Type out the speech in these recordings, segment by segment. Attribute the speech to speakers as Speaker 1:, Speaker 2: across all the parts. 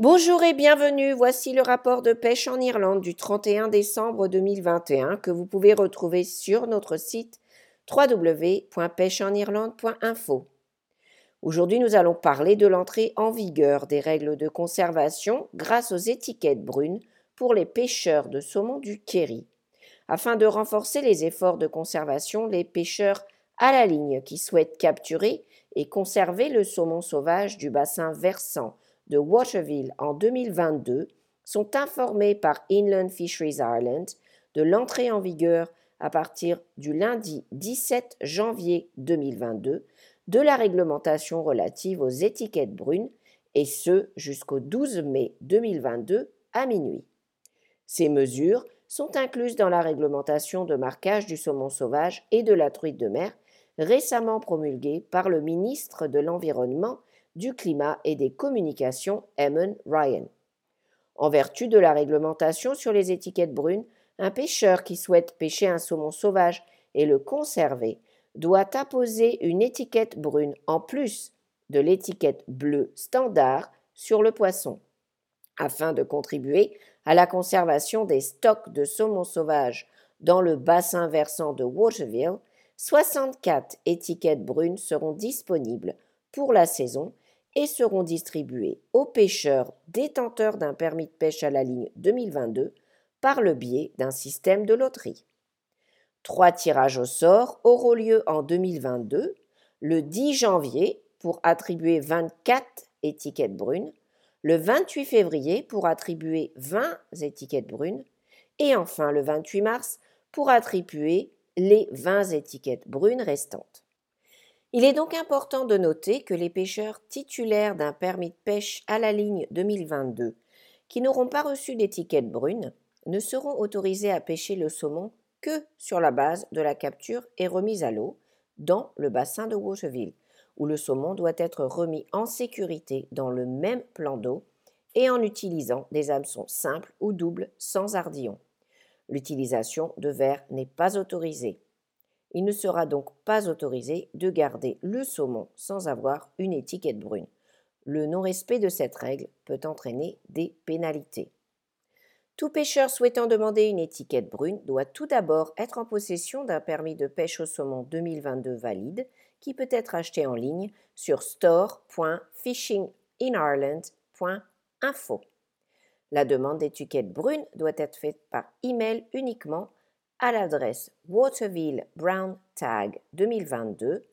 Speaker 1: Bonjour et bienvenue, voici le rapport de pêche en Irlande du 31 décembre 2021 que vous pouvez retrouver sur notre site www.pêcheenirlande.info. Aujourd'hui, nous allons parler de l'entrée en vigueur des règles de conservation grâce aux étiquettes brunes pour les pêcheurs de saumon du Kerry. Afin de renforcer les efforts de conservation, les pêcheurs à la ligne qui souhaitent capturer et conserver le saumon sauvage du bassin versant de Waterville en 2022 sont informés par Inland Fisheries Ireland de l'entrée en vigueur à partir du lundi 17 janvier 2022 de la réglementation relative aux étiquettes brunes et ce jusqu'au 12 mai 2022 à minuit. Ces mesures sont incluses dans la réglementation de marquage du saumon sauvage et de la truite de mer récemment promulguée par le ministre de l'Environnement, du Climat et des Communications, Eamon Ryan. En vertu de la réglementation sur les étiquettes brunes, un pêcheur qui souhaite pêcher un saumon sauvage et le conserver doit apposer une étiquette brune en plus de l'étiquette bleue standard sur le poisson, afin de contribuer à la conservation des stocks de saumon sauvage dans le bassin versant de Waterville, 64 étiquettes brunes seront disponibles pour la saison et seront distribuées aux pêcheurs détenteurs d'un permis de pêche à la ligne 2022 par le biais d'un système de loterie. Trois tirages au sort auront lieu en 2022, le 10 janvier pour attribuer 24 étiquettes brunes, le 28 février pour attribuer 20 étiquettes brunes et enfin le 28 mars pour attribuer les 20 étiquettes brunes restantes. Il est donc important de noter que les pêcheurs titulaires d'un permis de pêche à la ligne 2022 qui n'auront pas reçu d'étiquette brune ne seront autorisés à pêcher le saumon que sur la base de la capture et remise à l'eau dans le bassin de Waterville, où le saumon doit être remis en sécurité dans le même plan d'eau et en utilisant des hameçons simples ou doubles sans ardillon. L'utilisation de verre n'est pas autorisée. Il ne sera donc pas autorisé de garder le saumon sans avoir une étiquette brune. Le non-respect de cette règle peut entraîner des pénalités. Tout pêcheur souhaitant demander une étiquette brune doit tout d'abord être en possession d'un permis de pêche au saumon 2022 valide qui peut être acheté en ligne sur store.fishinginearland.info. La demande d'étiquette brune doit être faite par email uniquement à l'adresse watervillebrown-tag 2022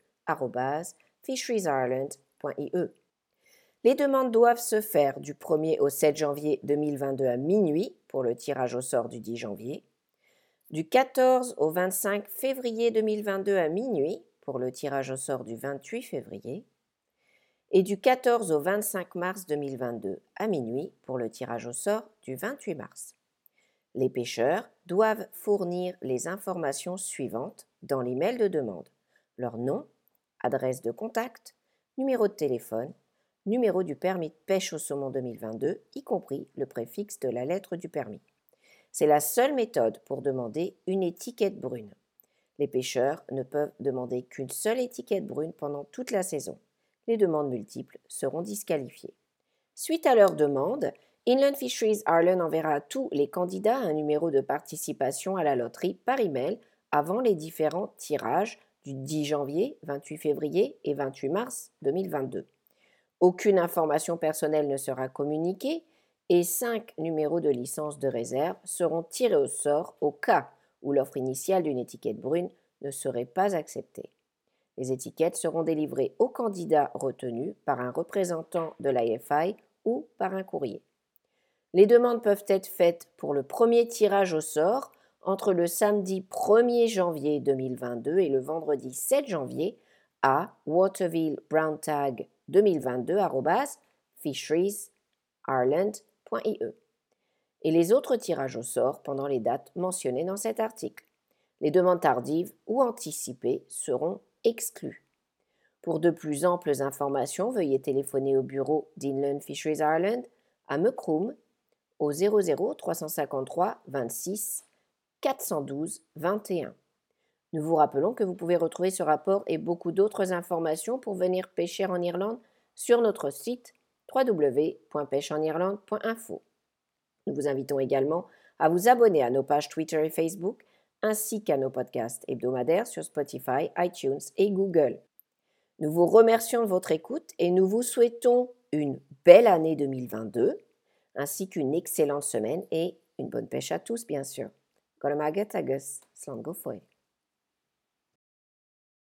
Speaker 1: fisheriesireland.ie. Les demandes doivent se faire du 1er au 7 janvier 2022 à minuit pour le tirage au sort du 10 janvier, du 14 au 25 février 2022 à minuit pour le tirage au sort du 28 février, et du 14 au 25 mars 2022 à minuit pour le tirage au sort du 28 mars. Les pêcheurs doivent fournir les informations suivantes dans l'email de demande leur nom, adresse de contact, numéro de téléphone, numéro du permis de pêche au saumon 2022, y compris le préfixe de la lettre du permis. C'est la seule méthode pour demander une étiquette brune. Les pêcheurs ne peuvent demander qu'une seule étiquette brune pendant toute la saison. Les demandes multiples seront disqualifiées. Suite à leur demande, Inland Fisheries Ireland enverra à tous les candidats un numéro de participation à la loterie par email avant les différents tirages du 10 janvier, 28 février et 28 mars 2022. Aucune information personnelle ne sera communiquée et cinq numéros de licence de réserve seront tirés au sort au cas où l'offre initiale d'une étiquette brune ne serait pas acceptée. Les étiquettes seront délivrées aux candidats retenus par un représentant de l'IFI ou par un courrier. Les demandes peuvent être faites pour le premier tirage au sort entre le samedi 1er janvier 2022 et le vendredi 7 janvier à Waterville Brown Tag 2022 fisheriesireland.ie et les autres tirages au sort pendant les dates mentionnées dans cet article. Les demandes tardives ou anticipées seront exclues. Pour de plus amples informations, veuillez téléphoner au bureau d'Inland Fisheries Ireland à Mecroom au 00 353 26 412 21. Nous vous rappelons que vous pouvez retrouver ce rapport et beaucoup d'autres informations pour venir pêcher en Irlande sur notre site www.pêcheenirlande.info. Nous vous invitons également à vous abonner à nos pages Twitter et Facebook, ainsi qu'à nos podcasts hebdomadaires sur Spotify, iTunes et Google. Nous vous remercions de votre écoute et nous vous souhaitons une belle année 2022, ainsi qu'une excellente semaine et une bonne pêche à tous, bien sûr. Goramagat agus, slango foi.